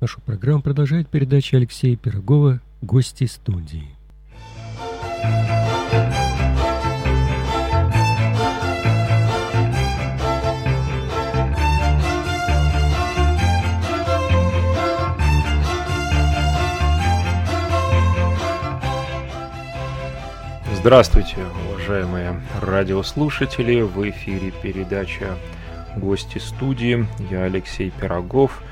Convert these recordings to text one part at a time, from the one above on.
Нашу программу продолжает передача Алексея Пирогова «Гости студии». Здравствуйте, уважаемые радиослушатели! В эфире передача «Гости студии». Я Алексей Пирогов.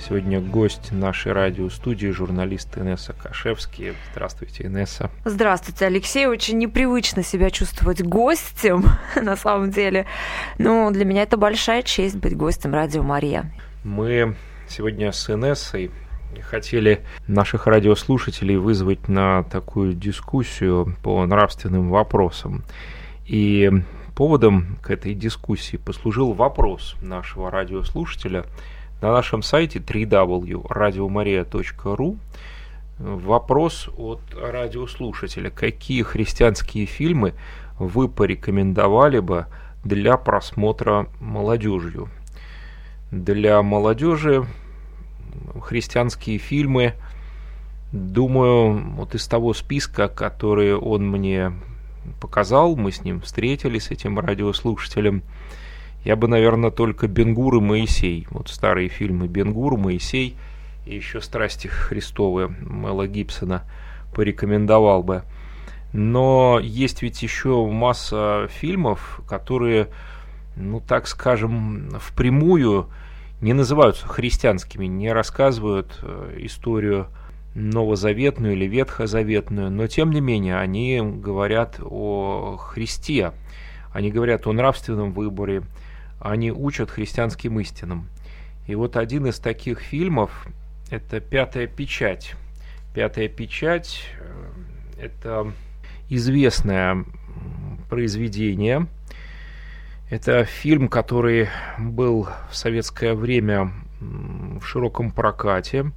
Сегодня гость нашей радиостудии, журналист Инесса Кашевский. Здравствуйте, Инесса. Здравствуйте, Алексей. Очень непривычно себя чувствовать гостем, на самом деле. Но для меня это большая честь быть гостем Радио Мария. Мы сегодня с Инессой хотели наших радиослушателей вызвать на такую дискуссию по нравственным вопросам. И поводом к этой дискуссии послужил вопрос нашего радиослушателя на нашем сайте www.radiomaria.ru вопрос от радиослушателя. Какие христианские фильмы вы порекомендовали бы для просмотра молодежью? Для молодежи христианские фильмы, думаю, вот из того списка, который он мне показал, мы с ним встретились, с этим радиослушателем, я бы, наверное, только Бенгур и Моисей, вот старые фильмы Бенгур, Моисей и еще «Страсти Христовы» Мэла Гибсона порекомендовал бы. Но есть ведь еще масса фильмов, которые, ну так скажем, впрямую не называются христианскими, не рассказывают э, историю новозаветную или ветхозаветную, но тем не менее они говорят о Христе, они говорят о нравственном выборе, они учат христианским истинам. И вот один из таких фильмов – это «Пятая печать». «Пятая печать» – это известное произведение – это фильм, который был в советское время в широком прокате.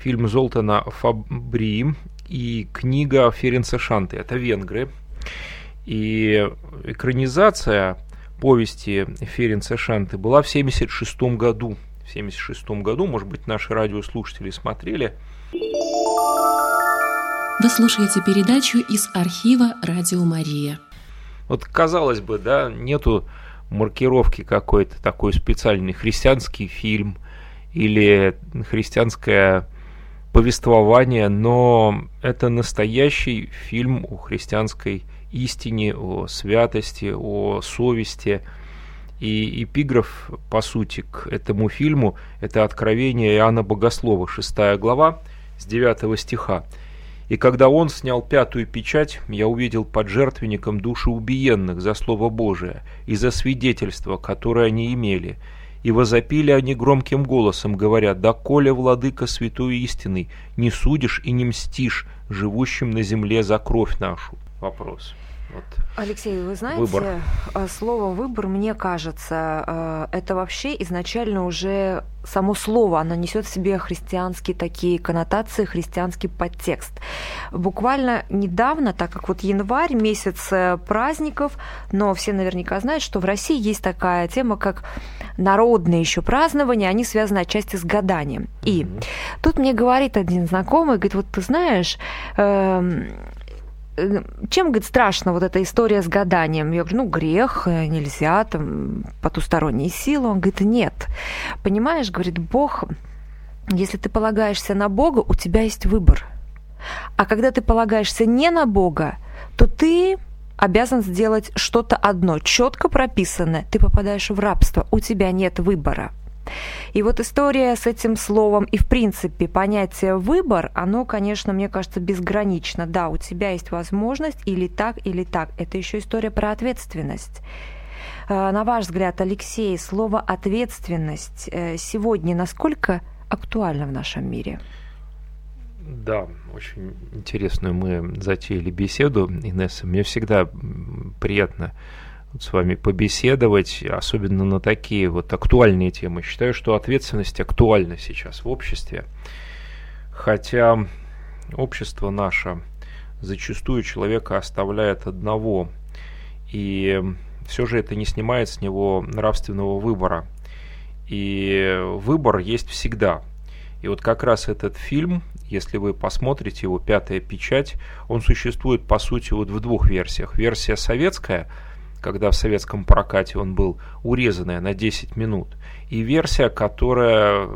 Фильм Золтана Фабри и книга Ференца Шанты. Это венгры. И экранизация повести Ференца Шанты была в 1976 году. В 1976 году, может быть, наши радиослушатели смотрели. Вы слушаете передачу из архива «Радио Мария». Вот казалось бы, да, нету маркировки какой-то такой специальный христианский фильм или христианское повествование, но это настоящий фильм о христианской истине, о святости, о совести. И эпиграф, по сути, к этому фильму – это откровение Иоанна Богослова, 6 глава, с 9 стиха. И когда он снял пятую печать, я увидел под жертвенником души убиенных за Слово Божие и за свидетельство, которое они имели. И возопили они громким голосом, говоря, «Да коли, владыка святой истины, не судишь и не мстишь живущим на земле за кровь нашу». Вопрос. Вот. Алексей, вы знаете, выбор. Э, слово выбор, мне кажется, э, это вообще изначально уже само слово, оно несет в себе христианские такие коннотации, христианский подтекст. Буквально недавно, так как вот январь, месяц э, праздников, но все наверняка знают, что в России есть такая тема, как народные еще празднования, они связаны отчасти с гаданием. И mm-hmm. тут мне говорит один знакомый, говорит, вот ты знаешь, э, Э, чем, говорит, страшно вот эта история с гаданием? Я говорю, ну, грех, э, нельзя, там, потусторонние силы. Он говорит, нет. Понимаешь, говорит, Бог, если ты полагаешься на Бога, у тебя есть выбор. А когда ты полагаешься не на Бога, то ты обязан сделать что-то одно, четко прописанное. Ты попадаешь в рабство, у тебя нет выбора. И вот история с этим словом и, в принципе, понятие «выбор», оно, конечно, мне кажется, безгранично. Да, у тебя есть возможность или так, или так. Это еще история про ответственность. Э, на ваш взгляд, Алексей, слово «ответственность» э, сегодня насколько актуально в нашем мире? Да, очень интересную мы затеяли беседу, Инесса. Мне всегда приятно с вами побеседовать, особенно на такие вот актуальные темы. Считаю, что ответственность актуальна сейчас в обществе, хотя общество наше зачастую человека оставляет одного, и все же это не снимает с него нравственного выбора. И выбор есть всегда. И вот как раз этот фильм, если вы посмотрите его «Пятая печать», он существует, по сути, вот в двух версиях. Версия советская, когда в советском прокате он был урезанная на 10 минут, и версия, которая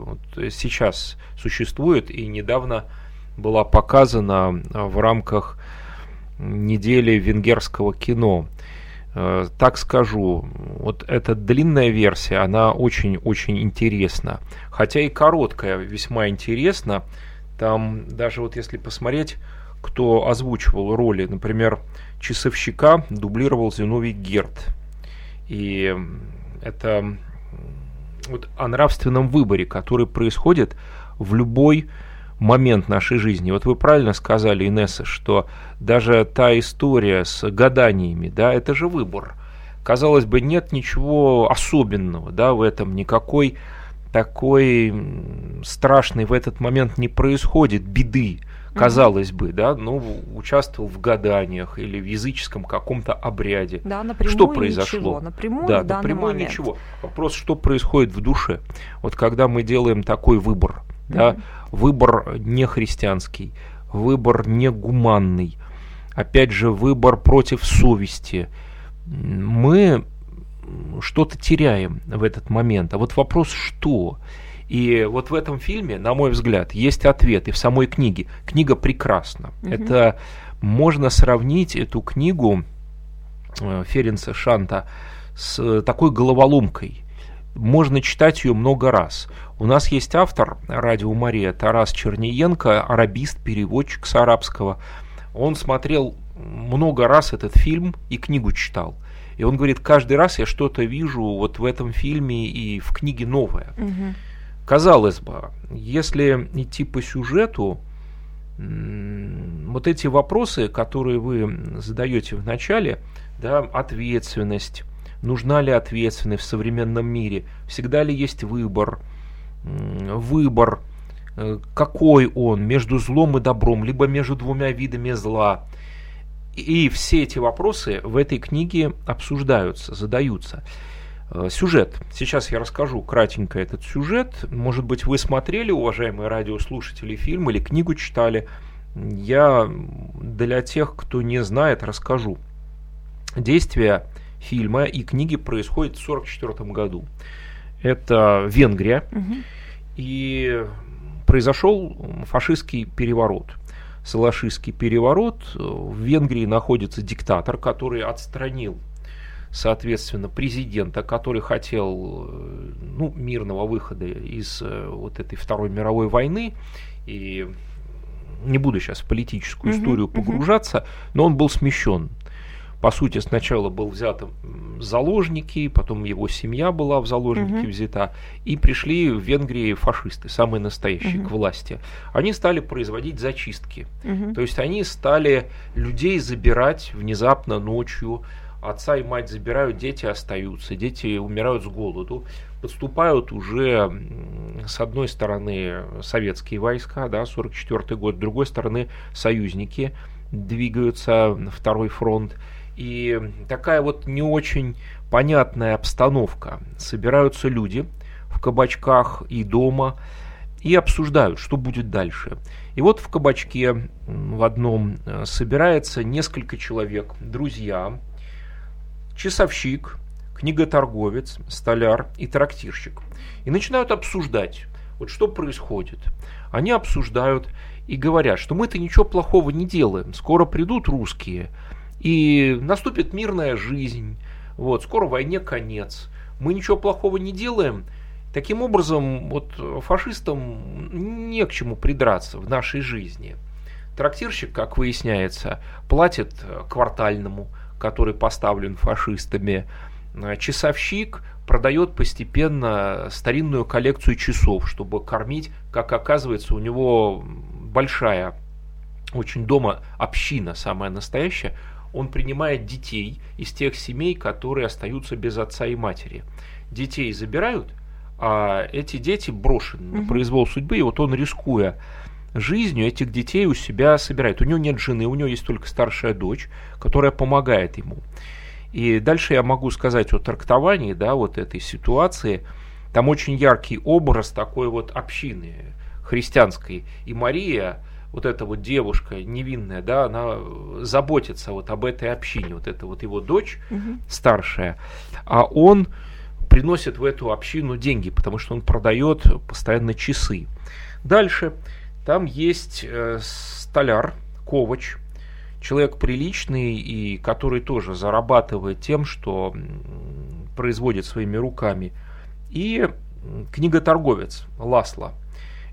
сейчас существует и недавно была показана в рамках недели венгерского кино. Э, так скажу, вот эта длинная версия, она очень-очень интересна. Хотя и короткая весьма интересна. Там даже вот если посмотреть, кто озвучивал роли, например, часовщика дублировал Зиновий Герт. И это вот о нравственном выборе, который происходит в любой момент нашей жизни. Вот вы правильно сказали, Инесса, что даже та история с гаданиями, да, это же выбор. Казалось бы, нет ничего особенного, да, в этом, никакой такой страшной в этот момент не происходит беды, казалось бы, да, ну, участвовал в гаданиях или в языческом каком-то обряде. Да, напрямую что произошло? Ничего, напрямую да, напрямую момент. ничего. Вопрос, что происходит в душе. Вот когда мы делаем такой выбор, да, выбор не христианский, выбор не гуманный, опять же, выбор против совести, мы что-то теряем в этот момент. А вот вопрос, что? И вот в этом фильме, на мой взгляд, есть ответ и в самой книге. Книга прекрасна. Мгм. Это можно сравнить эту книгу э, Ференца Шанта с такой головоломкой. Можно читать ее много раз. У нас есть автор «Радио Мария» Тарас Черниенко, арабист, переводчик с арабского. Он смотрел много раз этот фильм и книгу читал. И он говорит, каждый раз я что-то вижу вот в этом фильме и в книге новое. Мгм. Казалось бы, если идти по сюжету, вот эти вопросы, которые вы задаете в начале, да, ответственность, нужна ли ответственность в современном мире, всегда ли есть выбор, выбор, э, какой он, между злом и добром, либо между двумя видами зла. И все эти вопросы в этой книге обсуждаются, задаются. Э, Сюжет. Сейчас я расскажу кратенько этот сюжет. Может быть, вы смотрели, уважаемые радиослушатели, фильм или книгу читали. Я для тех, кто не знает, расскажу. Действие фильма и книги происходит в 1944 году. Это Венгрия. Мгм. И произошел фашистский переворот. Салашистский переворот. В Венгрии находится диктатор, который отстранил соответственно, президента, который хотел э, ну, мирного выхода из э, вот этой Второй мировой войны. И не буду сейчас в политическую историю погружаться, но он был смещен. По сути, сначала был взят м, заложники, потом его семья была в заложники Мгм. взята, и пришли в Венгрии фашисты, самые настоящие, Мгм. к власти. Они стали производить зачистки. Мгм. То есть они стали людей забирать внезапно ночью. Отца и мать забирают, дети остаются, дети умирают с голоду. Подступают уже с одной стороны советские войска, да, 44 год, с другой стороны союзники двигаются второй фронт. И такая вот не очень понятная обстановка. Собираются люди в кабачках и дома и обсуждают, что будет дальше. И вот в кабачке в одном э, собирается несколько человек, друзья, часовщик, книготорговец, столяр и трактирщик. И начинают обсуждать, вот что происходит. Они обсуждают и говорят, что мы-то ничего плохого не делаем. Скоро придут русские, и наступит мирная жизнь. Вот, скоро войне конец. Мы ничего плохого не делаем. Таким образом, вот фашистам не к чему придраться в нашей жизни. Трактирщик, как выясняется, платит э, квартальному, который поставлен фашистами. Э, Часовщик продает постепенно старинную коллекцию часов, чтобы кормить, как оказывается, у него большая очень дома община самая настоящая, он принимает детей из тех семей, которые остаются без отца и матери. Детей забирают, а эти дети брошены на Мгм. произвол судьбы, и вот он, рискуя жизнью, этих детей у себя собирает. У него нет жены, у него есть только старшая дочь, которая помогает ему. И дальше я могу сказать о трактовании да, вот этой ситуации. Там очень яркий образ такой вот общины. христианской. И Мария, вот эта вот девушка невинная, да, она заботится вот об этой общине, вот это вот его дочь угу. старшая, а он приносит в эту общину деньги, потому что он продает постоянно часы. Дальше там есть э, столяр, ковач, человек приличный и который тоже зарабатывает тем, что производит своими руками. И книготорговец Ласло.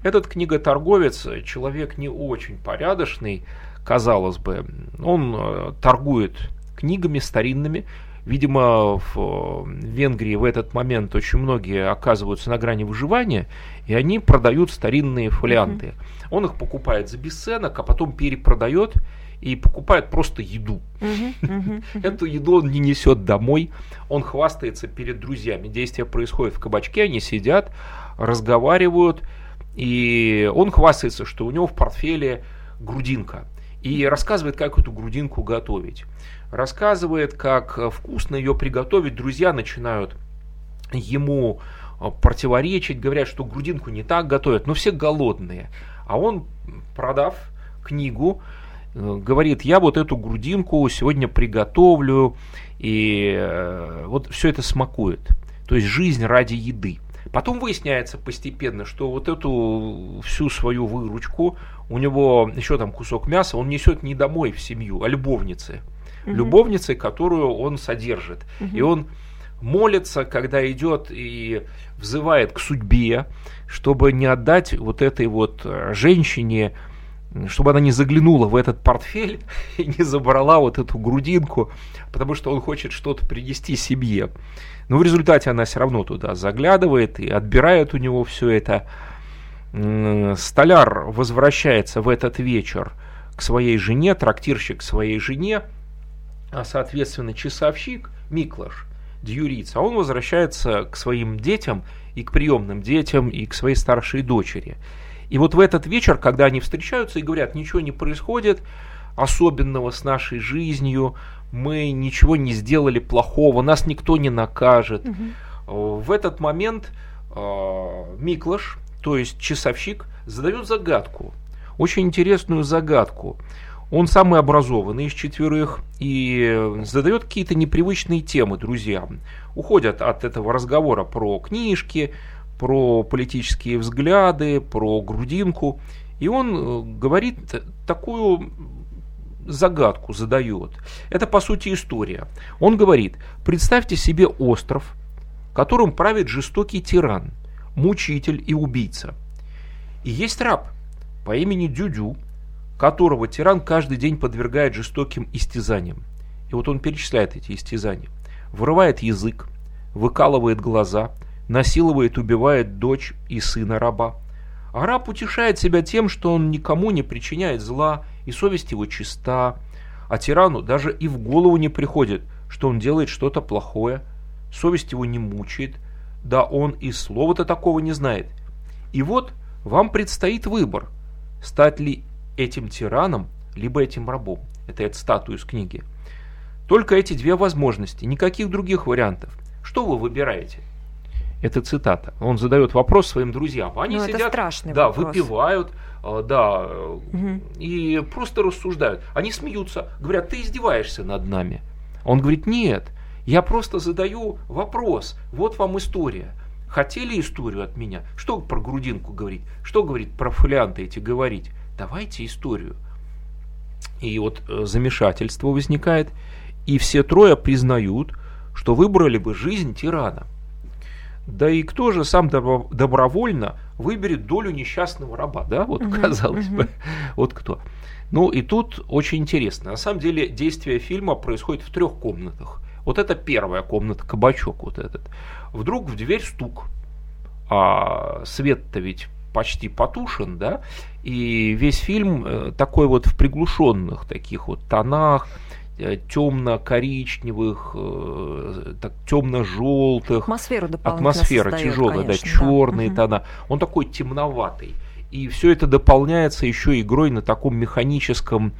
Этот книготорговец человек не очень порядочный, казалось бы. Он э, торгует книгами старинными. Видимо, в Венгрии в этот момент очень многие оказываются на грани выживания, и они продают старинные фолианты. Mm-hmm. Он их покупает за бесценок, а потом перепродает и покупает просто еду. Эту еду он не несет домой, он хвастается перед друзьями. Действие происходит в кабачке, они сидят, разговаривают, и он хвастается, что у него в портфеле грудинка. И рассказывает, как эту грудинку готовить. Рассказывает, как вкусно ее приготовить. Друзья начинают ему противоречить, говорят, что грудинку не так готовят, но все голодные. А он, продав книгу, Э, говорит, я вот эту грудинку сегодня приготовлю, и э, вот все это смакует. То есть жизнь ради еды. Потом выясняется постепенно, что вот эту всю свою выручку, у него еще там кусок мяса, он несет не домой в семью, а любовнице. Угу. Любовнице, которую он содержит. Угу. И он молится, когда идет и взывает к судьбе, чтобы не отдать вот этой вот э, женщине чтобы она не заглянула в этот портфель и не забрала вот эту грудинку, потому что он хочет что-то принести семье. Но в результате она все равно туда заглядывает и отбирает у него все это. Столяр возвращается в этот вечер к своей жене, трактирщик к своей жене, соответственно часовщик Миклаш, Дьюриц, а он возвращается к своим детям и к приемным детям и к своей старшей дочери. И вот в этот вечер, когда они встречаются и говорят, ничего не происходит особенного с нашей жизнью, мы ничего не сделали плохого, нас никто не накажет. Угу. В этот момент э, Миклаш, то есть часовщик, задает загадку, очень интересную загадку. Он самый образованный из четверых и задает какие-то непривычные темы друзьям. Уходят от этого разговора про книжки, про политические взгляды, про грудинку. И он э, говорит такую загадку, задает. Это, по сути, история. Он говорит, представьте себе остров, которым правит жестокий тиран, мучитель и убийца. И есть раб по имени Дюдю, которого тиран каждый день подвергает жестоким истязаниям. И вот он перечисляет эти истязания. Вырывает язык, выкалывает глаза – насилует, убивает дочь и сына раба. А раб утешает себя тем, что он никому не причиняет зла, и совесть его чиста, а тирану даже и в голову не приходит, что он делает что-то плохое, совесть его не мучает, да он и слова-то такого не знает. И вот вам предстоит выбор, стать ли этим тираном, либо этим рабом. Это я статую из книги. Только эти две возможности, никаких других вариантов. Что вы выбираете? Это цитата. Он задает вопрос своим друзьям. Они ну, сидят, страшный да, вопрос. выпивают, а, да, угу. и просто рассуждают. Они смеются, говорят, ты издеваешься над нами. Он говорит, нет, я просто задаю вопрос. Вот вам история. Хотели историю от меня? Что про грудинку говорить? Что говорит про фолианты эти говорить? Давайте историю. И вот э, замешательство возникает, и все трое признают, что выбрали бы жизнь тирана. Да и кто же сам добровольно выберет долю несчастного раба, да, вот угу, казалось угу. бы, вот кто. Ну и тут очень интересно. На самом деле действие фильма происходит в трех комнатах. Вот это первая комната, кабачок вот этот. Вдруг в дверь стук. А свет-то ведь почти потушен, да, и весь фильм э, такой вот в приглушенных таких вот тонах, Э, темно-коричневых, э, так, темно-желтых. Атмосферу Атмосфера создает, тяжелая, конечно, да, черные да. тона. Он такой темноватый. И все это дополняется еще игрой на таком механическом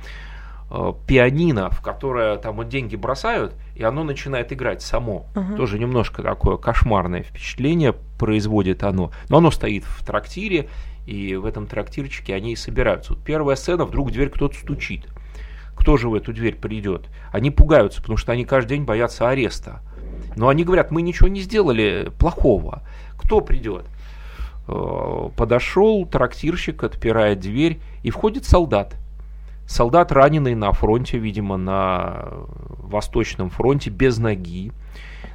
пианино, в которое там вот деньги бросают, и оно начинает играть само. Ага. Тоже немножко такое кошмарное впечатление производит оно. Но оно стоит в трактире, и в этом трактирчике они и собираются. Вот первая сцена, вдруг в дверь кто-то стучит. Кто же в эту дверь придет? Они пугаются, потому что они каждый день боятся ареста. Но они говорят, мы ничего не сделали плохого. Кто придет? Э, Подошел трактирщик, отпирает дверь, и входит солдат. Солдат, раненый на фронте, видимо, на Восточном фронте, без ноги,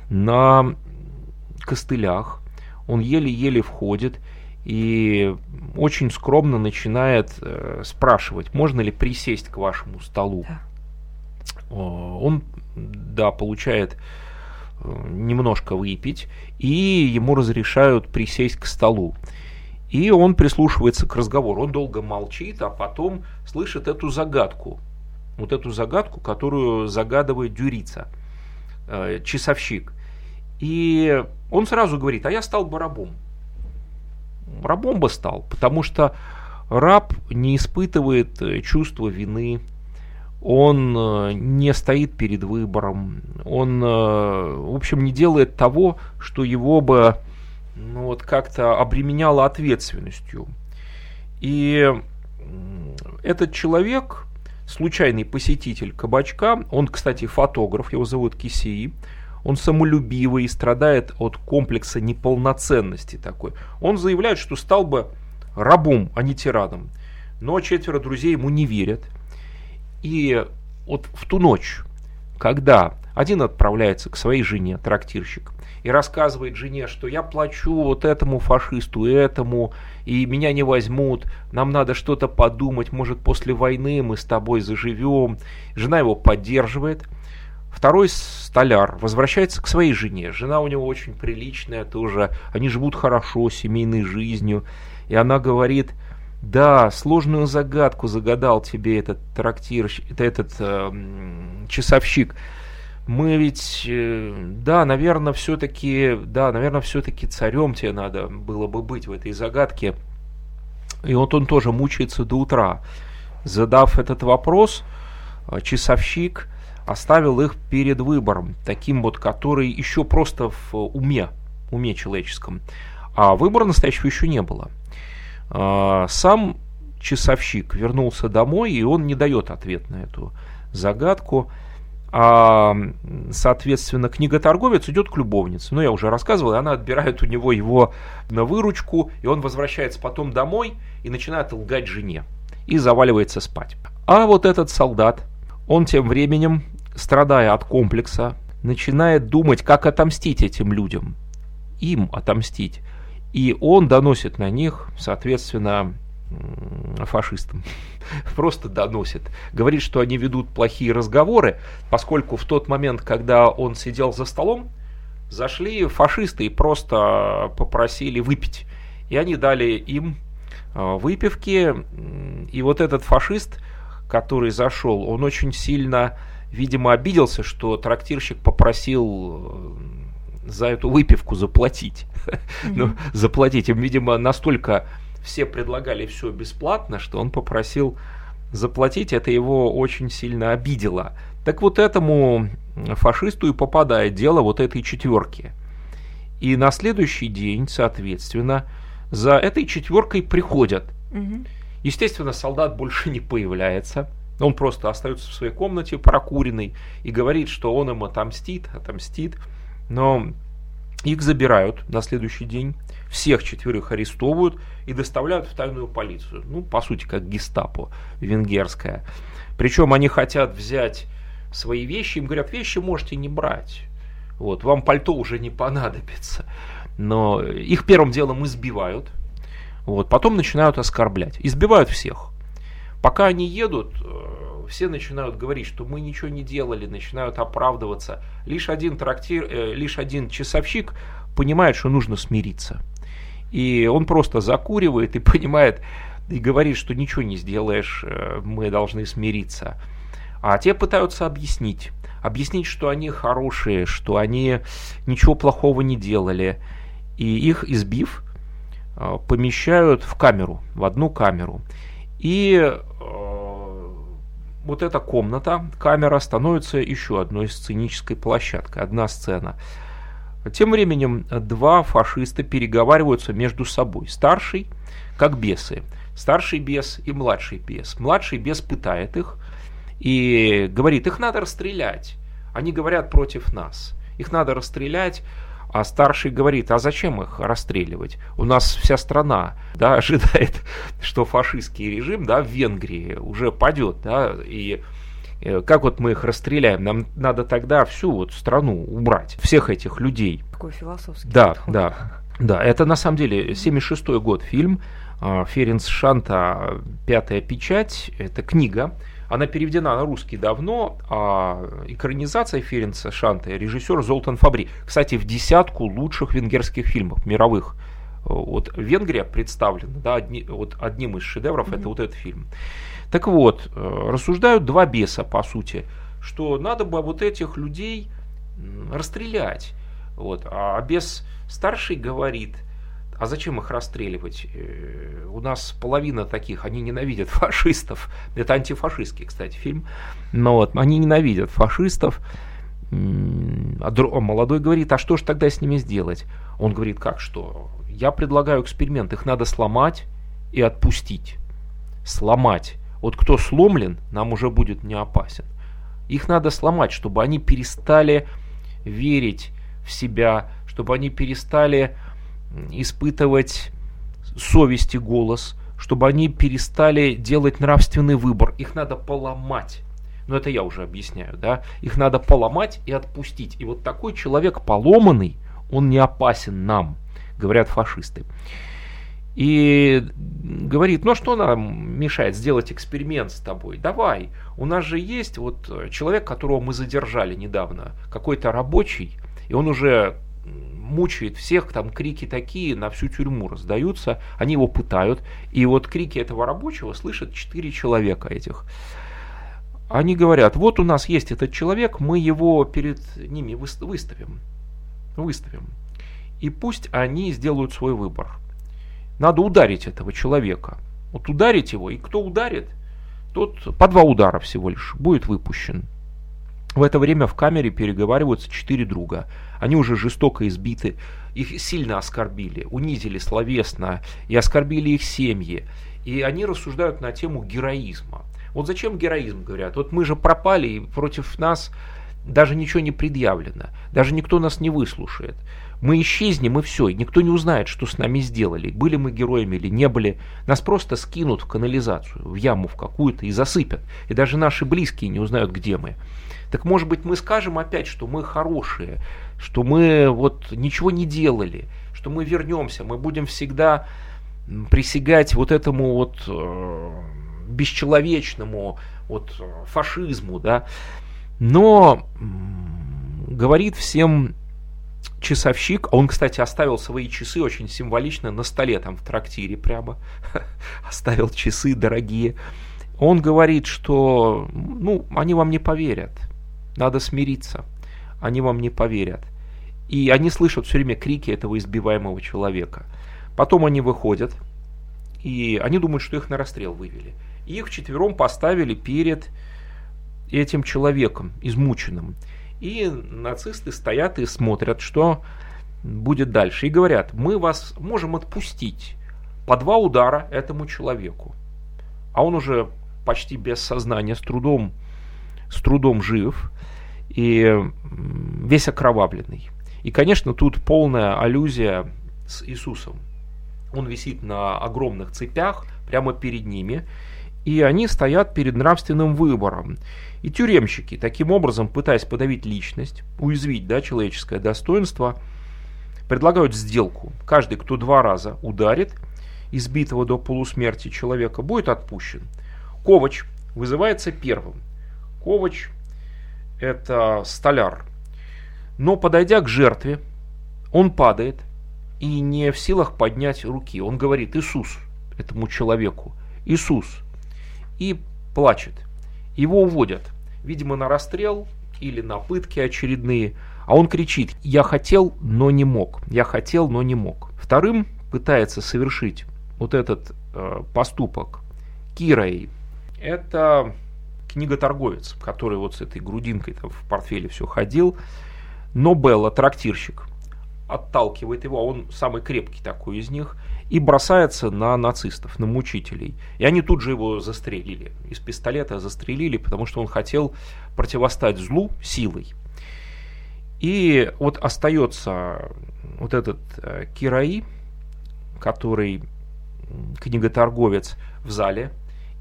на костылях. Он еле-еле входит и очень скромно начинает э, спрашивать, можно ли присесть к вашему столу. Да. Он, да, получает э, немножко выпить, и ему разрешают присесть к столу. И он прислушивается к разговору. Он долго молчит, а потом слышит эту загадку. Вот эту загадку, которую загадывает Дюрица, э, часовщик. И он сразу говорит, а я стал бы рабом. Рабом бы стал, потому что раб не испытывает э, чувства вины, он э, не стоит перед выбором, он, э, в общем, не делает того, что его бы ну, вот как-то обременяло ответственностью. И этот человек, случайный посетитель кабачка, он, кстати, фотограф, его зовут Кисеи, он самолюбивый и страдает от комплекса неполноценности такой. Он заявляет, что стал бы рабом, а не тираном. Но четверо друзей ему не верят. И вот в ту ночь, когда один отправляется к своей жене, трактирщик, и рассказывает жене, что я плачу вот этому фашисту, этому, и меня не возьмут, нам надо что-то подумать, может после войны мы с тобой заживем. Жена его поддерживает. Второй столяр возвращается к своей жене. Жена у него очень приличная тоже, они живут хорошо, семейной жизнью. И она говорит, да, сложную загадку загадал тебе этот трактир, этот э, часовщик. Мы ведь, э, да, наверное, все-таки, да, наверное, все-таки царем тебе надо было бы быть в этой загадке. И вот он тоже мучается до утра. Задав этот вопрос, э, часовщик оставил их перед выбором, таким вот, который еще просто в уме, уме человеческом. А выбора настоящего еще не было. А, сам часовщик вернулся домой, и он не дает ответ на эту загадку. А, соответственно, книготорговец идет к любовнице. Ну, я уже рассказывал, и она отбирает у него его на выручку, и он возвращается потом домой и начинает лгать жене. И заваливается спать. А вот этот солдат, он тем временем, страдая от комплекса, начинает думать, как отомстить этим людям. Им отомстить. И он доносит на них, соответственно, фашистам. Просто доносит. Говорит, что они ведут плохие разговоры, поскольку в тот момент, когда он сидел за столом, зашли фашисты и просто попросили выпить. И они дали им э, выпивки. И вот этот фашист, который зашел, он очень сильно, видимо, обиделся, что трактирщик попросил э, за эту выпивку заплатить. Ну, заплатить. Им, видимо, настолько все предлагали все бесплатно, что он попросил заплатить. Это его очень сильно обидело. Так вот этому фашисту и попадает дело вот этой четверки. И на следующий день, соответственно, за этой четверкой приходят. Мгм. Естественно, солдат больше не появляется. Он просто остается в своей комнате прокуренный и говорит, что он им отомстит, отомстит. Но их забирают на следующий день, всех четверых арестовывают и доставляют в тайную полицию. Ну, по сути, как гестапо венгерская. Причем они хотят взять свои вещи, им говорят, вещи можете не брать. Вот, вам пальто уже не понадобится. Но их первым делом избивают, вот, потом начинают оскорблять. Избивают всех. Пока они едут, э, все начинают говорить, что мы ничего не делали, начинают оправдываться. Лишь один трактир, э, лишь один часовщик понимает, что нужно смириться. И он просто закуривает и понимает, и говорит, что ничего не сделаешь, э, мы должны смириться. А те пытаются объяснить. Объяснить, что они хорошие, что они ничего плохого не делали. И их избив, э, помещают в камеру, в одну камеру. И э, вот эта комната, камера становится еще одной сценической площадкой, одна сцена. Тем временем два фашиста переговариваются между собой. Старший, как бесы. Старший бес и младший бес. Младший бес пытает их и говорит, их надо расстрелять. Они говорят против нас. Их надо расстрелять, а старший говорит, а зачем их расстреливать? У нас вся страна да, ожидает, что фашистский режим да, в Венгрии уже падет. Да, и как вот мы их расстреляем? Нам надо тогда всю вот страну убрать, всех этих людей. Такой философский. Да, подход. да. Да, это на самом деле 76-й год фильм. А, Ференц Шанта «Пятая печать». Это книга, она переведена на русский давно, а экранизация Ференца Шанта режиссер Золтан Фабри. Кстати, в десятку лучших венгерских фильмов мировых. Вот Венгрия представлена, да, одни, вот одним из шедевров mm-hmm. это вот этот фильм. Так вот, э, рассуждают два беса, по сути, что надо бы вот этих людей расстрелять. Вот. А бес старший говорит – а зачем их расстреливать? Э, у нас половина таких, они ненавидят фашистов. Это антифашистский, кстати, фильм. Но вот они ненавидят фашистов. А, а молодой говорит, а что же тогда с ними сделать? Он говорит, как что? Я предлагаю эксперимент, их надо сломать и отпустить. Сломать. Вот кто сломлен, нам уже будет не опасен. Их надо сломать, чтобы они перестали верить в себя, чтобы они перестали испытывать совесть и голос, чтобы они перестали делать нравственный выбор. Их надо поломать. Но это я уже объясняю, да? Их надо поломать и отпустить. И вот такой человек поломанный, он не опасен нам, говорят фашисты. И говорит, ну что нам мешает сделать эксперимент с тобой? Давай, у нас же есть вот человек, которого мы задержали недавно, какой-то рабочий, и он уже мучает всех, там крики такие на всю тюрьму раздаются, они его пытают, и вот крики этого рабочего слышат четыре человека этих. Они говорят, вот у нас есть этот человек, мы его перед ними выставим, выставим. И пусть они сделают свой выбор. Надо ударить этого человека. Вот ударить его, и кто ударит, тот по два удара всего лишь будет выпущен. В это время в камере переговариваются четыре друга. Они уже жестоко избиты, их сильно оскорбили, унизили словесно и оскорбили их семьи. И они рассуждают на тему героизма. Вот зачем героизм, говорят? Вот мы же пропали, и против нас даже ничего не предъявлено, даже никто нас не выслушает. Мы исчезнем и все, никто не узнает, что с нами сделали, были мы героями или не были. Нас просто скинут в канализацию, в яму в какую-то и засыпят. И даже наши близкие не узнают, где мы. Так может быть мы скажем опять, что мы хорошие, что мы вот ничего не делали, что мы вернемся, мы будем всегда присягать вот этому вот э, бесчеловечному вот фашизму, да. Но говорит всем часовщик, а он, кстати, оставил свои часы очень символично на столе там в трактире прямо, оставил часы дорогие. Он говорит, что ну, они вам не поверят, надо смириться. Они вам не поверят. И они слышат все время крики этого избиваемого человека. Потом они выходят, и они думают, что их на расстрел вывели. И их четвером поставили перед этим человеком, измученным. И нацисты стоят и смотрят, что будет дальше. И говорят, мы вас можем отпустить по два удара этому человеку. А он уже почти без сознания, с трудом с трудом жив и весь окровавленный. И, конечно, тут полная аллюзия с Иисусом. Он висит на огромных цепях прямо перед ними, и они стоят перед нравственным выбором. И тюремщики, таким образом, пытаясь подавить личность, уязвить да, человеческое достоинство, предлагают сделку. Каждый, кто два раза ударит избитого до полусмерти человека, будет отпущен. Ковач вызывается первым. Ковач – это столяр. Но подойдя к жертве, он падает и не в силах поднять руки. Он говорит «Иисус» этому человеку. «Иисус». И плачет. Его уводят, видимо, на расстрел или на пытки очередные. А он кричит «Я хотел, но не мог». «Я хотел, но не мог». Вторым пытается совершить вот этот э, поступок Кирой. Это книготорговец, который вот с этой грудинкой там в портфеле все ходил. Но Белла, трактирщик, отталкивает его, а он самый крепкий такой из них, и бросается на нацистов, на мучителей. И они тут же его застрелили. Из пистолета застрелили, потому что он хотел противостать злу силой. И вот остается вот этот э, Кираи, который книготорговец в зале,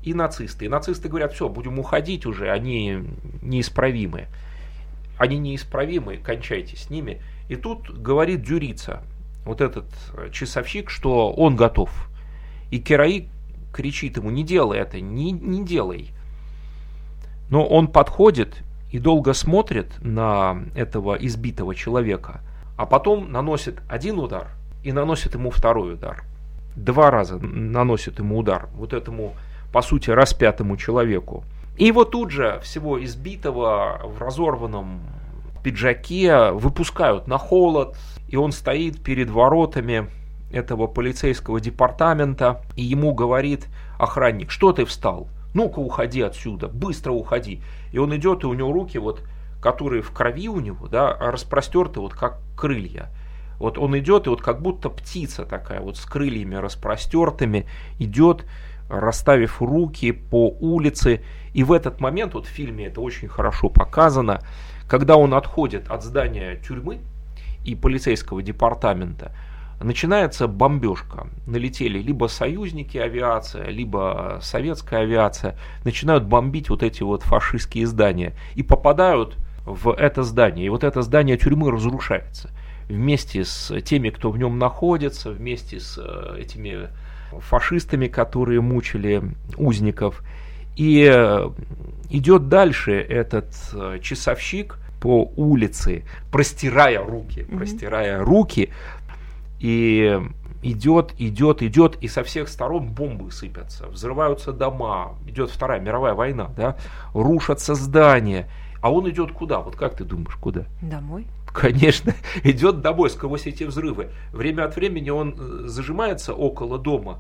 и нацисты. И нацисты говорят, все, будем уходить уже, они неисправимы. Они неисправимы, кончайте с ними. И тут говорит Дюрица, вот этот э, часовщик, что он готов. И Кераи кричит ему, не делай это, не, не делай. Но он подходит и долго смотрит на этого избитого человека, а потом наносит один удар и наносит ему второй удар. Два раза наносит ему удар, вот этому, по сути, распятому человеку. И его тут же, всего избитого, в разорванном пиджаке выпускают на холод, и он стоит перед воротами этого полицейского департамента, и ему говорит охранник, что ты встал? Ну-ка уходи отсюда, быстро уходи. И он идет, и у него руки, вот, которые в крови у него, да, распростерты вот как крылья. Вот он идет, и вот как будто птица такая, вот с крыльями распростертыми, идет, расставив руки по улице. И в этот момент, вот в фильме это очень хорошо показано, когда он отходит от здания тюрьмы и полицейского департамента, начинается бомбежка. Налетели либо союзники авиация, либо советская авиация, начинают бомбить вот эти вот фашистские здания и попадают в это здание. И вот это здание тюрьмы разрушается вместе с теми, кто в нем находится, вместе с э, этими фашистами, которые мучили узников. И э, идет дальше этот э, часовщик по улице, простирая руки, mm-hmm. простирая руки, и идет, идет, идет, и со всех сторон бомбы сыпятся, взрываются дома, идет Вторая мировая война, да, рушатся здания. А он идет куда? Вот как ты думаешь, куда? Домой. Конечно, идет домой сквозь эти взрывы. Время от времени он э, зажимается около дома,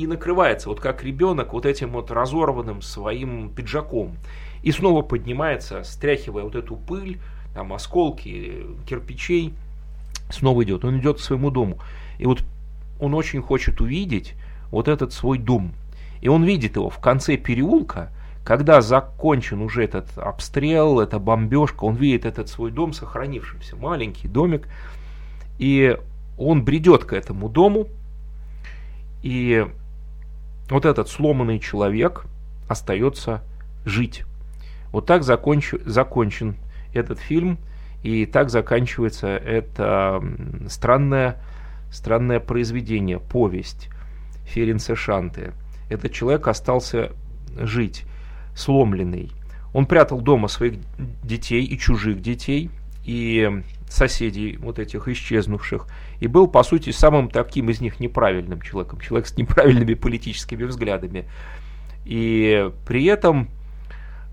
и накрывается, вот как ребенок, вот этим вот разорванным своим пиджаком. И снова поднимается, стряхивая вот эту пыль, там осколки кирпичей, снова идет. Он идет к своему дому. И вот он очень хочет увидеть вот этот свой дом. И он видит его в конце переулка, когда закончен уже этот обстрел, эта бомбежка, он видит этот свой дом сохранившимся, маленький домик, и он бредет к этому дому, и вот этот сломанный человек остается жить. Вот так законч... закончен этот фильм, и так заканчивается это странное, странное произведение, повесть Ференца Шанты. Этот человек остался жить, сломленный. Он прятал дома своих детей и чужих детей, и соседей вот этих исчезнувших, и был, по сути, самым таким из них неправильным человеком, человек с неправильными политическими взглядами. И при этом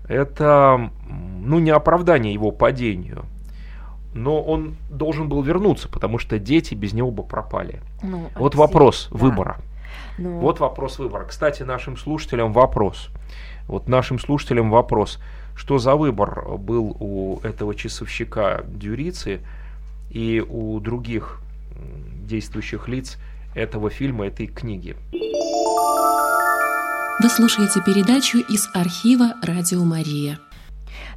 это, ну, не оправдание его падению, но он должен был вернуться, потому что дети без него бы пропали. Ну, вот вопрос да. выбора. Ну... Вот вопрос выбора. Кстати, нашим слушателям вопрос. Вот нашим слушателям вопрос. Что за выбор был у этого часовщика Дюрицы и у других действующих лиц этого фильма, этой книги? Вы слушаете передачу из архива «Радио Мария».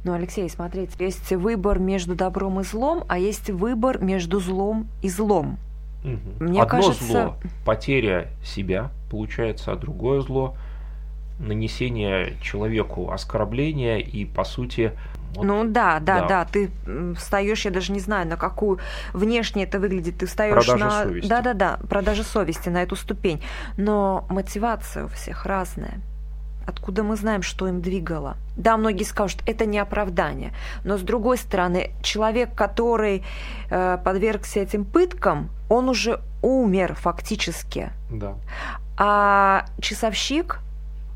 Ну, Алексей, смотрите, есть выбор между добром и злом, а есть выбор между злом и злом. Угу. Мне Одно кажется... зло – потеря себя, получается, а другое зло – нанесение человеку оскорбления и, по сути, вот, ну да, да, да, да. Ты встаешь, я даже не знаю, на какую внешне это выглядит. Ты встаешь продажа на. Совести. Да, да, да, продажа совести на эту ступень. Но мотивация у всех разная. Откуда мы знаем, что им двигало? Да, многие скажут, это не оправдание. Но с другой стороны, человек, который э, подвергся этим пыткам, он уже умер фактически. Да. А часовщик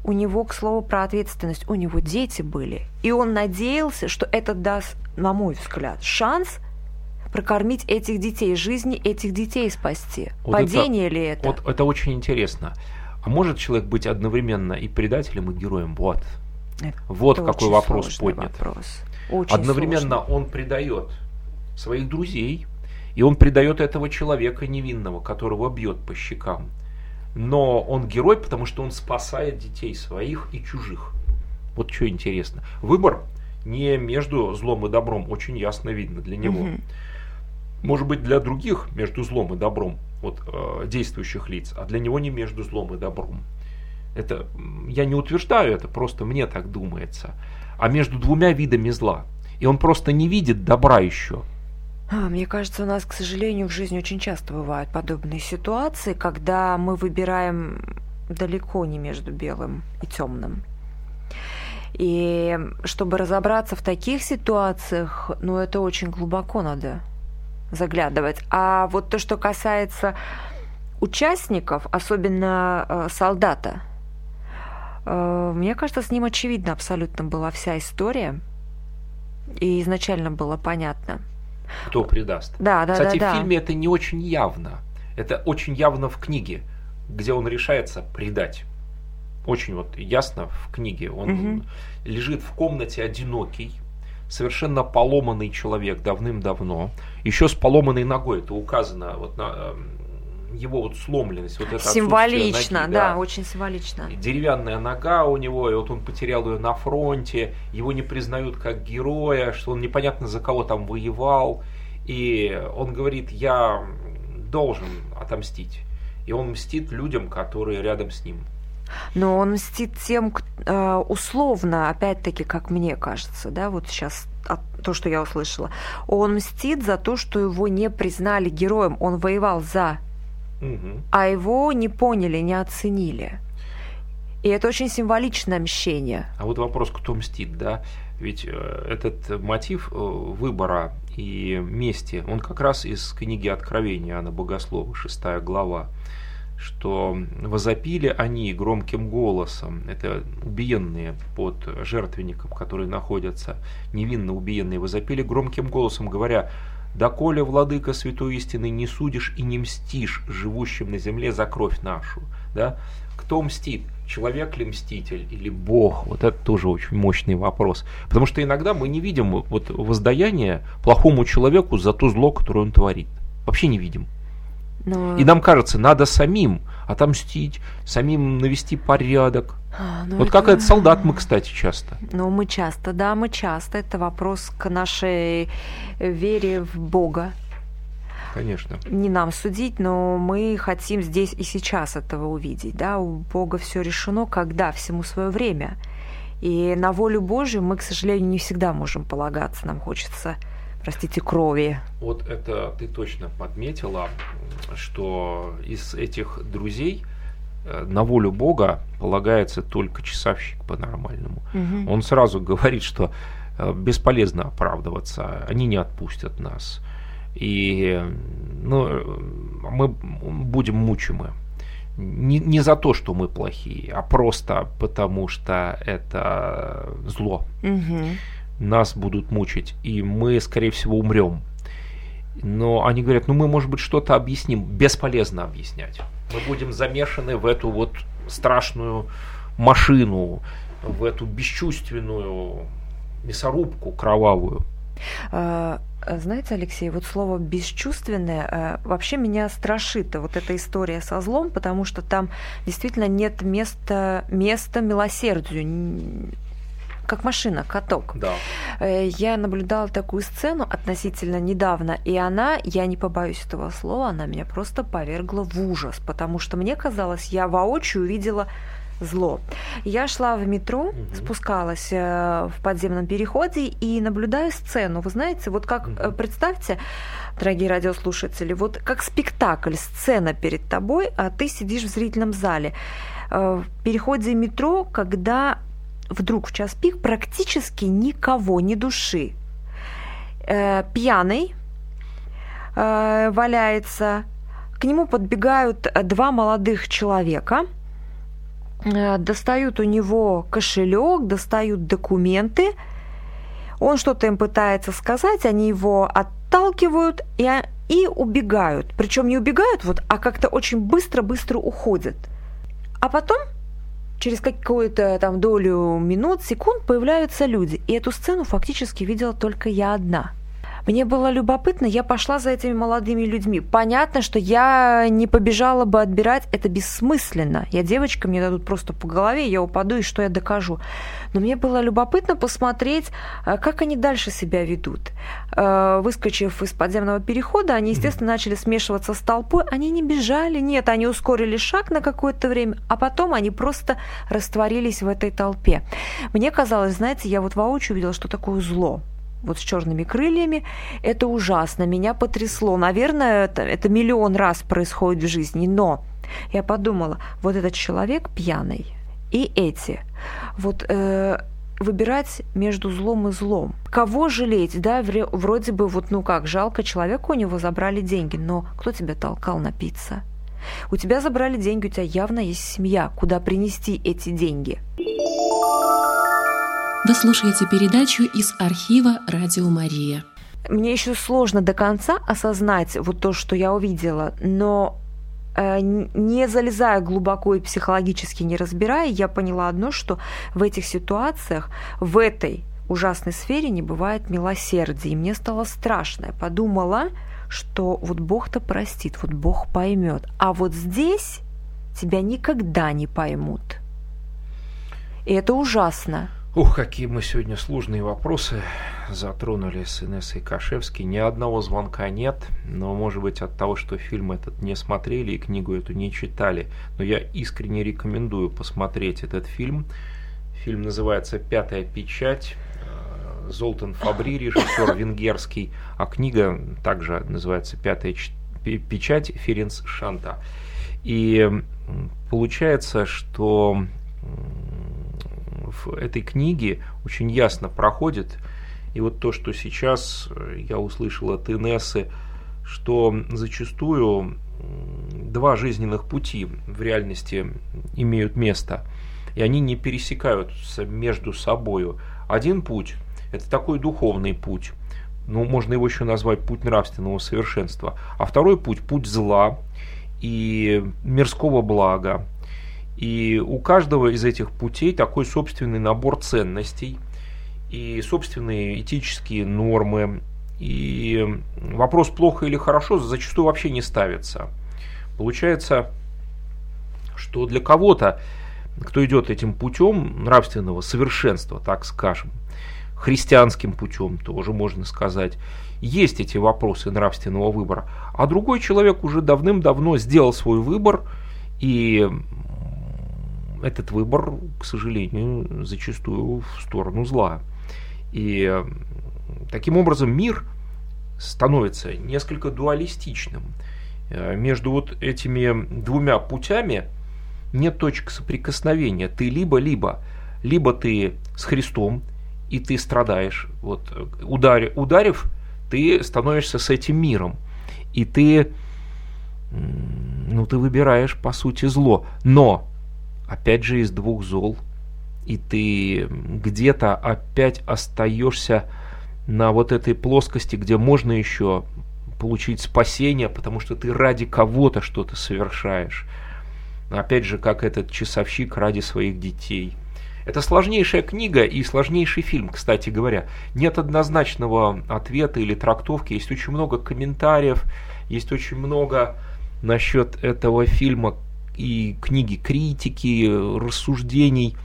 у него, к слову, про ответственность, у него дети были. И он надеялся, что это даст, на мой взгляд, шанс прокормить этих детей, жизни этих детей спасти. Вот Падение это, ли это? Вот это очень интересно. А может человек быть одновременно и предателем, и героем? Вот. Это вот какой вопрос поднят. Вопрос. Очень Одновременно сложный. он предает своих друзей, и он предает этого человека невинного, которого бьет по щекам. Но он герой, потому что он спасает детей своих и чужих. Вот что интересно. Выбор не между злом и добром очень ясно видно для него. Мгм. Может быть, для других между злом и добром, вот э, действующих лиц, а для него не между злом и добром. Это я не утверждаю это, просто мне так думается. А между двумя видами зла. И он просто не видит добра еще. А, Мне кажется, у нас, к сожалению, в жизни очень часто бывают подобные ситуации, когда мы выбираем далеко не между белым и темным. И чтобы разобраться в таких ситуациях, ну, это очень глубоко надо заглядывать. А вот то, что касается участников, особенно э, солдата, э, мне кажется, с ним очевидно абсолютно была вся история. И изначально было понятно. Кто предаст. Да, да, Кстати, да, в да. фильме это не очень явно. Это очень явно в книге, где он решается предать. Очень вот ясно в книге. Он Мгм. лежит в комнате одинокий, совершенно поломанный человек давным-давно, еще с поломанной ногой. Это указано вот на эм, его вот сломленность, вот это Символично, ноги, да, очень символично. деревянная нога у него, и вот он потерял ее на фронте, его не признают как героя, что он непонятно за кого там воевал, и он говорит, я должен отомстить. И он мстит людям, которые рядом с ним. Но он мстит тем, э, условно, опять-таки, как мне кажется, да, вот сейчас то, что я услышала. Он мстит за то, что его не признали героем. Он воевал за, А его не поняли, не оценили. И это очень символичное мщение. А вот вопрос, кто мстит, да? Ведь э, этот мотив э, выбора и мести, он как раз из книги Откровения Иоанна Богослова, шестая глава, что возопили они громким голосом, это убиенные под жертвенником, которые находятся, невинно убиенные, возопили громким голосом, говоря, «Доколе, владыка святой истины, не судишь и не мстишь живущим на земле за кровь нашу». Да? Кто мстит? Человек ли мститель или Бог? Вот это тоже очень мощный вопрос. Потому что иногда мы не видим вот воздаяние плохому человеку за то зло, которое он творит. Вообще не видим. Но- И нам кажется, надо самим отомстить, самим навести порядок. А, ну вот это- как этот солдат мы, кстати, часто. Ну, мы часто, да, мы часто. Это вопрос к нашей вере в Бога. Конечно. не нам судить, но мы хотим здесь и сейчас этого увидеть. Да? У Бога все решено, когда всему свое время. И на волю Божию мы, к сожалению, не всегда можем полагаться. Нам хочется, простите, крови. Вот это ты точно подметила, что из этих друзей на волю Бога полагается только часовщик по-нормальному. Мгм. Он сразу говорит, что э, бесполезно оправдываться, они не отпустят нас. И ну, э, мы будем мучимы. Не, не за то, что мы плохие, а просто потому, что это зло. Мгм. Нас будут мучить, и мы, скорее всего, умрем. Но они говорят, ну мы, может быть, что-то объясним. Бесполезно объяснять. Мы будем замешаны в эту вот страшную машину, в эту бесчувственную мясорубку кровавую. А, Знаете, Алексей, вот слово бесчувственное а, вообще меня страшит вот эта история со злом, потому что там действительно нет места, места милосердию, как машина, каток. Да. Э, Я наблюдала такую сцену относительно недавно, и она, я не побоюсь этого слова, она меня просто повергла в ужас, потому что мне казалось, я воочию увидела зло. Я шла в метро, Мгм. спускалась э, в подземном переходе и наблюдаю сцену. Вы знаете, вот как, Мгм. представьте, дорогие радиослушатели, вот как спектакль, сцена перед тобой, а ты сидишь в зрительном зале. В переходе метро, когда вдруг в час пик практически никого, ни души. Э, Пьяный э, валяется, к нему подбегают э, два молодых человека, э, достают у него кошелек, достают документы, он что-то им пытается сказать, они его отталкивают и, и убегают. Причем не убегают, вот, а как-то очень быстро-быстро уходят. А потом через какую-то там долю минут, секунд появляются люди. И эту сцену фактически видела только я одна – мне было любопытно, я пошла за этими молодыми людьми. Понятно, что я не побежала бы отбирать, это бессмысленно. Я девочка, мне дадут просто по голове, я упаду, и что я докажу. Но мне было любопытно посмотреть, э, как они дальше себя ведут. Э, выскочив из подземного перехода, они, естественно, начали смешиваться с толпой. Они не бежали, нет, они ускорили шаг на какое-то время, а потом они просто растворились в этой толпе. Мне казалось, знаете, я вот воочию увидела, что такое зло вот с черными крыльями. Это ужасно, меня потрясло. Наверное, это, это миллион раз происходит в жизни, но я подумала, вот этот человек пьяный и эти. Вот э, выбирать между злом и злом. Кого жалеть, да, вроде бы вот, ну как, жалко человека, у него забрали деньги, но кто тебя толкал напиться? У тебя забрали деньги, у тебя явно есть семья, куда принести эти деньги. Вы слушаете передачу из архива «Радио Мария». Мне еще сложно до конца осознать вот то, что я увидела, но э, не залезая глубоко и психологически не разбирая, я поняла одно, что в этих ситуациях, в этой ужасной сфере не бывает милосердия. И мне стало страшно. Я подумала, что вот Бог-то простит, вот Бог поймет. А вот здесь тебя никогда не поймут. И это ужасно. Ух, какие мы сегодня сложные вопросы затронули с Инессой Кашевски. Ни одного звонка нет, но может быть от того, что фильм этот не смотрели и книгу эту не читали. Но я искренне рекомендую посмотреть этот фильм. Фильм называется «Пятая печать». Э, Золтан Фабри, режиссер венгерский, а книга также называется «Пятая печать» Ференс Шанта. И получается, что в этой книге очень ясно проходит. И вот то, что сейчас э, я услышал от Инессы, что зачастую два жизненных пути в реальности имеют место, и они не пересекаются между собой. Один путь – это такой духовный путь, ну, можно его еще назвать путь нравственного совершенства, а второй путь – путь зла и мирского блага, и у каждого из этих путей такой собственный набор ценностей и собственные этические нормы. И вопрос плохо или хорошо зачастую вообще не ставится. Получается, что для кого-то, кто идет этим путем нравственного совершенства, так скажем, христианским путем тоже можно сказать, есть эти вопросы нравственного выбора. А другой человек уже давным-давно сделал свой выбор, и этот выбор, к сожалению, зачастую в сторону зла. И таким образом мир становится несколько дуалистичным. Э, между вот этими двумя путями нет точек соприкосновения. Ты либо-либо, либо ты с Христом, и ты страдаешь. Вот, ударив, ударив, ты становишься с этим миром. И ты, ну, ты выбираешь, по сути, зло. Но опять же из двух зол, и ты где-то опять остаешься на вот этой плоскости, где можно еще получить спасение, потому что ты ради кого-то что-то совершаешь. Опять же, как этот часовщик ради своих детей. Это сложнейшая книга и сложнейший фильм, кстати говоря. Нет однозначного ответа или трактовки, есть очень много комментариев, есть очень много насчет этого фильма, и книги критики, рассуждений,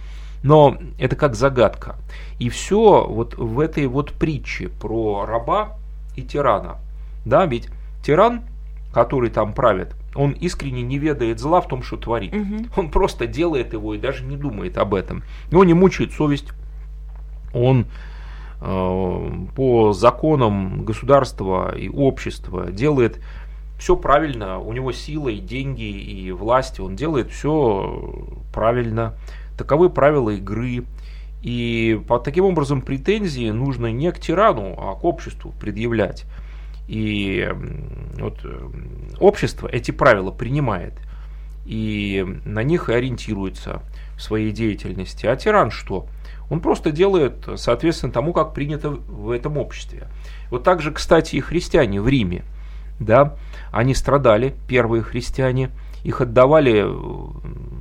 но это как загадка. И все вот в этой вот притче про раба и тирана. Да, ведь тиран, который там правит, он искренне не ведает зла в том, что творит. Угу. Он просто делает его и даже не думает об этом. Его не мучает совесть. Он э, по законам государства и общества делает все правильно, у него сила и деньги и власть, он делает все правильно. Таковы правила игры. И по таким образом претензии нужно не к тирану, а к обществу предъявлять. И вот э, общество эти правила принимает и на них и ориентируется в своей деятельности. А тиран что? Он просто делает соответственно тому, как принято в этом обществе. Вот так же, кстати, и христиане в Риме – да, они страдали, первые христиане, их отдавали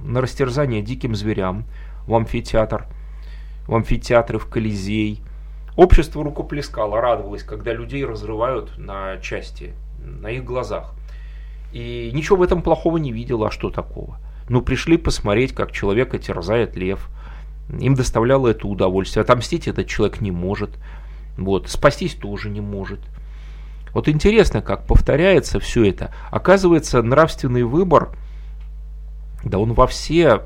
на растерзание диким зверям, в амфитеатр, в амфитеатры, в Колизей. Общество рукоплескало, радовалось, когда людей разрывают на части, на их глазах. И ничего в этом плохого не видела, а что такого? Ну, пришли посмотреть, как человека терзает лев. Им доставляло это удовольствие. Отомстить этот человек не может. Вот. Спастись тоже не может. Вот интересно, как повторяется все это. Оказывается, нравственный выбор, да он во все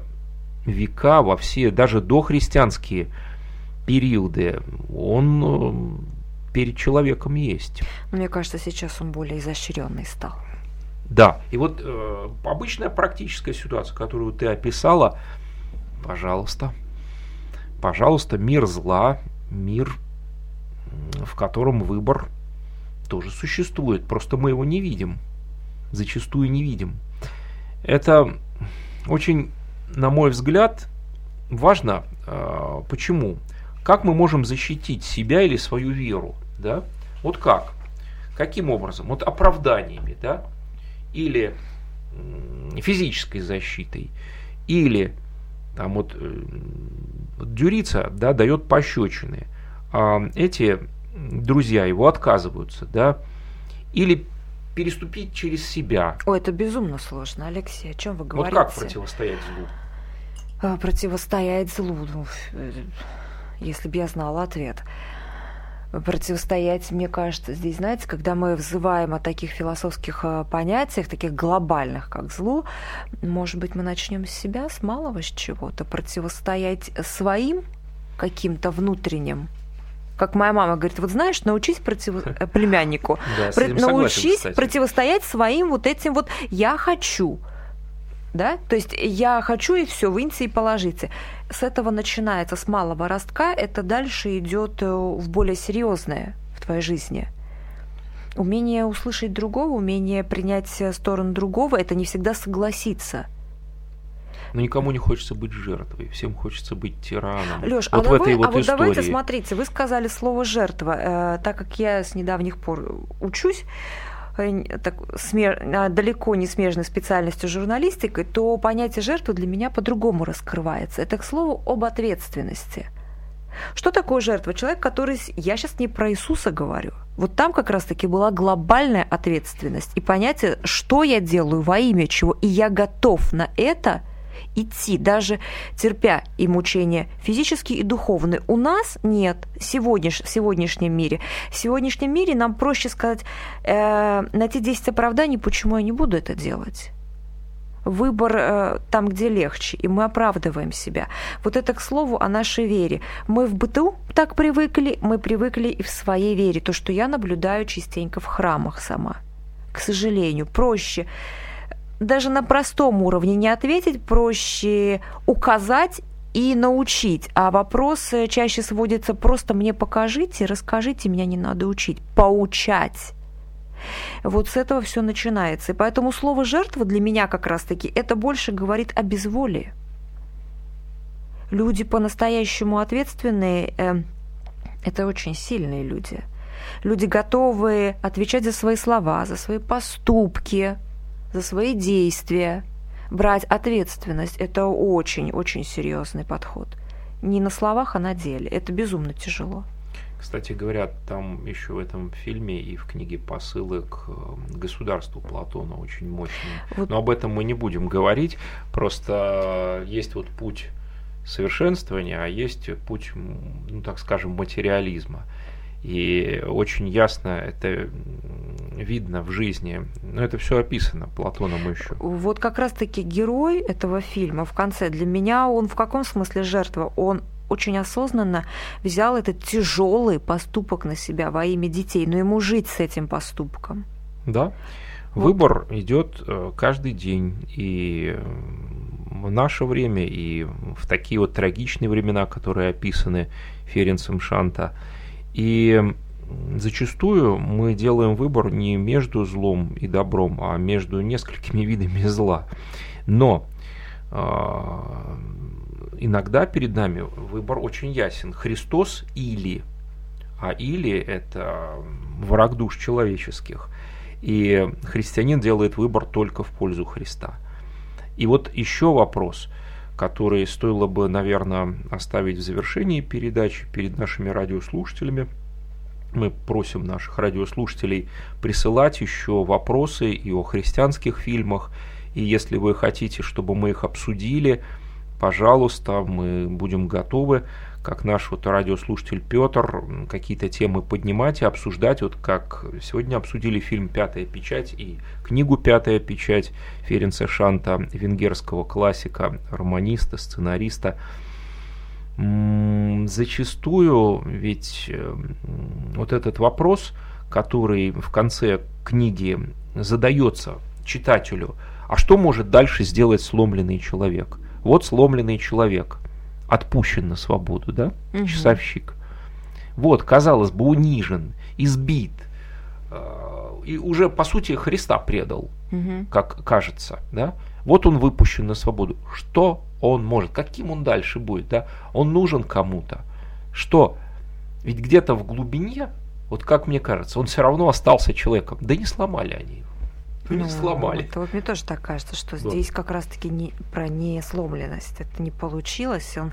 века, во все, даже дохристианские периоды, он э, перед человеком есть. Мне кажется, сейчас он более изощренный стал. Да, и вот э, обычная практическая ситуация, которую ты описала, пожалуйста, пожалуйста, мир зла, мир, в котором выбор тоже существует, просто мы его не видим, зачастую не видим. Это очень, на мой взгляд, важно. Э, почему? Как мы можем защитить себя или свою веру? Да? Вот как? Каким образом? Вот оправданиями, да? Или физической защитой, или там вот э, Дюрица да, дает пощечины. А эти друзья его отказываются, да, или переступить через себя. О, это безумно сложно, Алексей, о чем вы говорите? Вот как противостоять злу? А, противостоять злу, ну, э, если бы я знала ответ. Противостоять, мне кажется, здесь, знаете, когда мы взываем о таких философских а, понятиях, таких глобальных, как злу, может быть, мы начнем с себя, с малого, с чего-то, противостоять своим каким-то внутренним как моя мама говорит, вот знаешь, научись против... Э, племяннику, да, Про... научись согласен, противостоять своим вот этим вот «я хочу». Да? То есть я хочу и все, выньте и положите. С этого начинается, с малого ростка, это дальше идет э, в более серьезное в твоей жизни. Умение услышать другого, умение принять сторону другого, это не всегда согласиться – но никому не хочется быть жертвой, всем хочется быть тираном. Леш, вот а, в этой вот а вот истории. давайте смотрите, вы сказали слово жертва, э, так как я с недавних пор учусь, э, так, смер... далеко не смежной специальностью журналистикой, то понятие жертвы для меня по-другому раскрывается. Это к слову об ответственности. Что такое жертва? Человек, который... Я сейчас не про Иисуса говорю. Вот там как раз-таки была глобальная ответственность и понятие, что я делаю во имя чего, и я готов на это – идти, даже терпя и мучения физические и духовные. У нас нет сегодняш, в сегодняшнем мире. В сегодняшнем мире нам проще сказать, э, найти 10 оправданий, почему я не буду это делать выбор э, там, где легче, и мы оправдываем себя. Вот это к слову о нашей вере. Мы в быту так привыкли, мы привыкли и в своей вере. То, что я наблюдаю частенько в храмах сама. К сожалению, проще даже на простом уровне не ответить, проще указать и научить. А вопросы чаще сводятся просто мне покажите, расскажите, меня не надо учить. Поучать. Вот с этого все начинается. И поэтому слово «жертва» для меня как раз-таки это больше говорит о безволии. Люди по-настоящему ответственные э, – это очень сильные люди. Люди готовые отвечать за свои слова, за свои поступки – за свои действия. Брать ответственность – это очень-очень серьезный подход. Не на словах, а на деле. Это безумно тяжело. Кстати говоря, там еще в этом фильме и в книге посылы к э, государству Платона очень мощные. Вот. Но об этом мы не будем говорить. Просто есть вот путь совершенствования, а есть путь, ну так скажем, материализма. И очень ясно это видно в жизни. Но это все описано Платоном еще. Вот как раз-таки герой этого фильма в конце для меня он в каком смысле жертва? Он очень осознанно взял этот тяжелый поступок на себя во имя детей, но ему жить с этим поступком. Да. Вот. Выбор идет э, каждый день, и в наше время, и в такие вот трагичные времена, которые описаны Ференцем Шанта – и зачастую мы делаем выбор не между злом и добром, а между несколькими видами зла. Но э, иногда перед нами выбор очень ясен. Христос или. А или это враг душ человеческих. И христианин делает выбор только в пользу Христа. И вот еще вопрос, который стоило бы, наверное, оставить в завершении передачи перед нашими радиослушателями. Мы просим наших радиослушателей присылать еще вопросы и о христианских фильмах. И если вы хотите, чтобы мы их обсудили, пожалуйста, мы будем готовы как наш вот радиослушатель Петр, какие-то темы поднимать и обсуждать, вот как сегодня обсудили фильм «Пятая печать» и книгу «Пятая печать» Ференца Шанта, венгерского классика, романиста, сценариста. Зачастую ведь вот этот вопрос, который в конце книги задается читателю, а что может дальше сделать сломленный человек? Вот сломленный человек – отпущен на свободу, да, угу. часовщик. Вот, казалось бы, унижен, избит, э, и уже, по сути, Христа предал, угу. как кажется, да. Вот он выпущен на свободу. Что он может? Каким он дальше будет, да? Он нужен кому-то. Что? Ведь где-то в глубине, вот как мне кажется, он все равно остался человеком. Да не сломали они его. Ну, не сломали. Это вот мне тоже так кажется, что да. здесь как раз-таки не, про несломленность. Это не получилось. Он...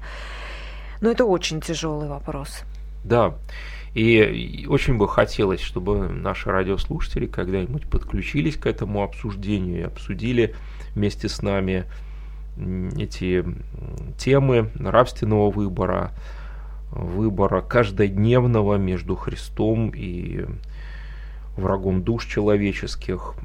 Но это очень тяжелый вопрос. Да. И очень бы хотелось, чтобы наши радиослушатели когда-нибудь подключились к этому обсуждению и обсудили вместе с нами эти темы нравственного выбора, выбора каждодневного между Христом и врагом душ человеческих.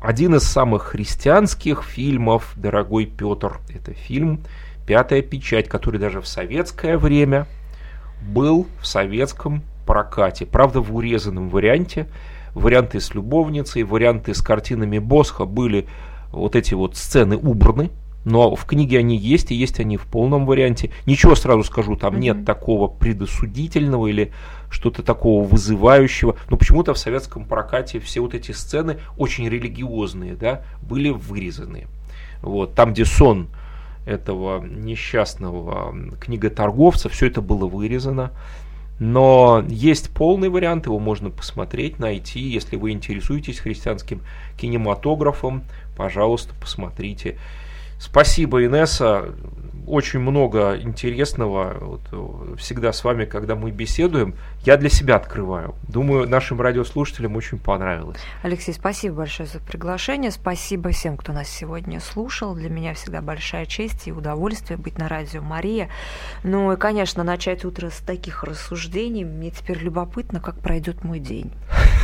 Один из самых христианских фильмов, дорогой Петр, это фильм «Пятая печать», который даже в советское время был в советском прокате. Правда, в урезанном варианте. Варианты с любовницей, варианты с картинами Босха были вот эти вот сцены убраны, но в книге они есть, и есть они в полном варианте. Ничего сразу скажу, там mm-hmm. нет такого предосудительного или что-то такого вызывающего. Но почему-то в советском прокате все вот эти сцены очень религиозные, да, были вырезаны. Вот, там, где сон этого несчастного книготорговца, все это было вырезано. Но есть полный вариант, его можно посмотреть, найти. Если вы интересуетесь христианским кинематографом, пожалуйста, посмотрите. Спасибо, Инесса. Очень много интересного. Вот, всегда с вами, когда мы беседуем, я для себя открываю. Думаю, нашим радиослушателям очень понравилось. Алексей, спасибо большое за приглашение. Спасибо всем, кто нас сегодня слушал. Для меня всегда большая честь и удовольствие быть на радио Мария. Ну и, конечно, начать утро с таких рассуждений. Мне теперь любопытно, как пройдет мой день.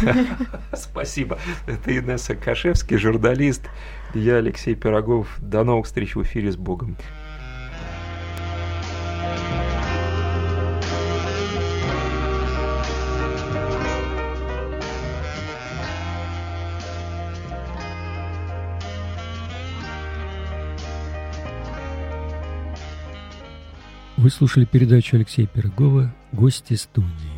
Спасибо. Это Инесса Кашевский, журналист я Алексей Пирогов. До новых встреч в эфире с Богом. Вы слушали передачу Алексея Пирогова «Гости студии».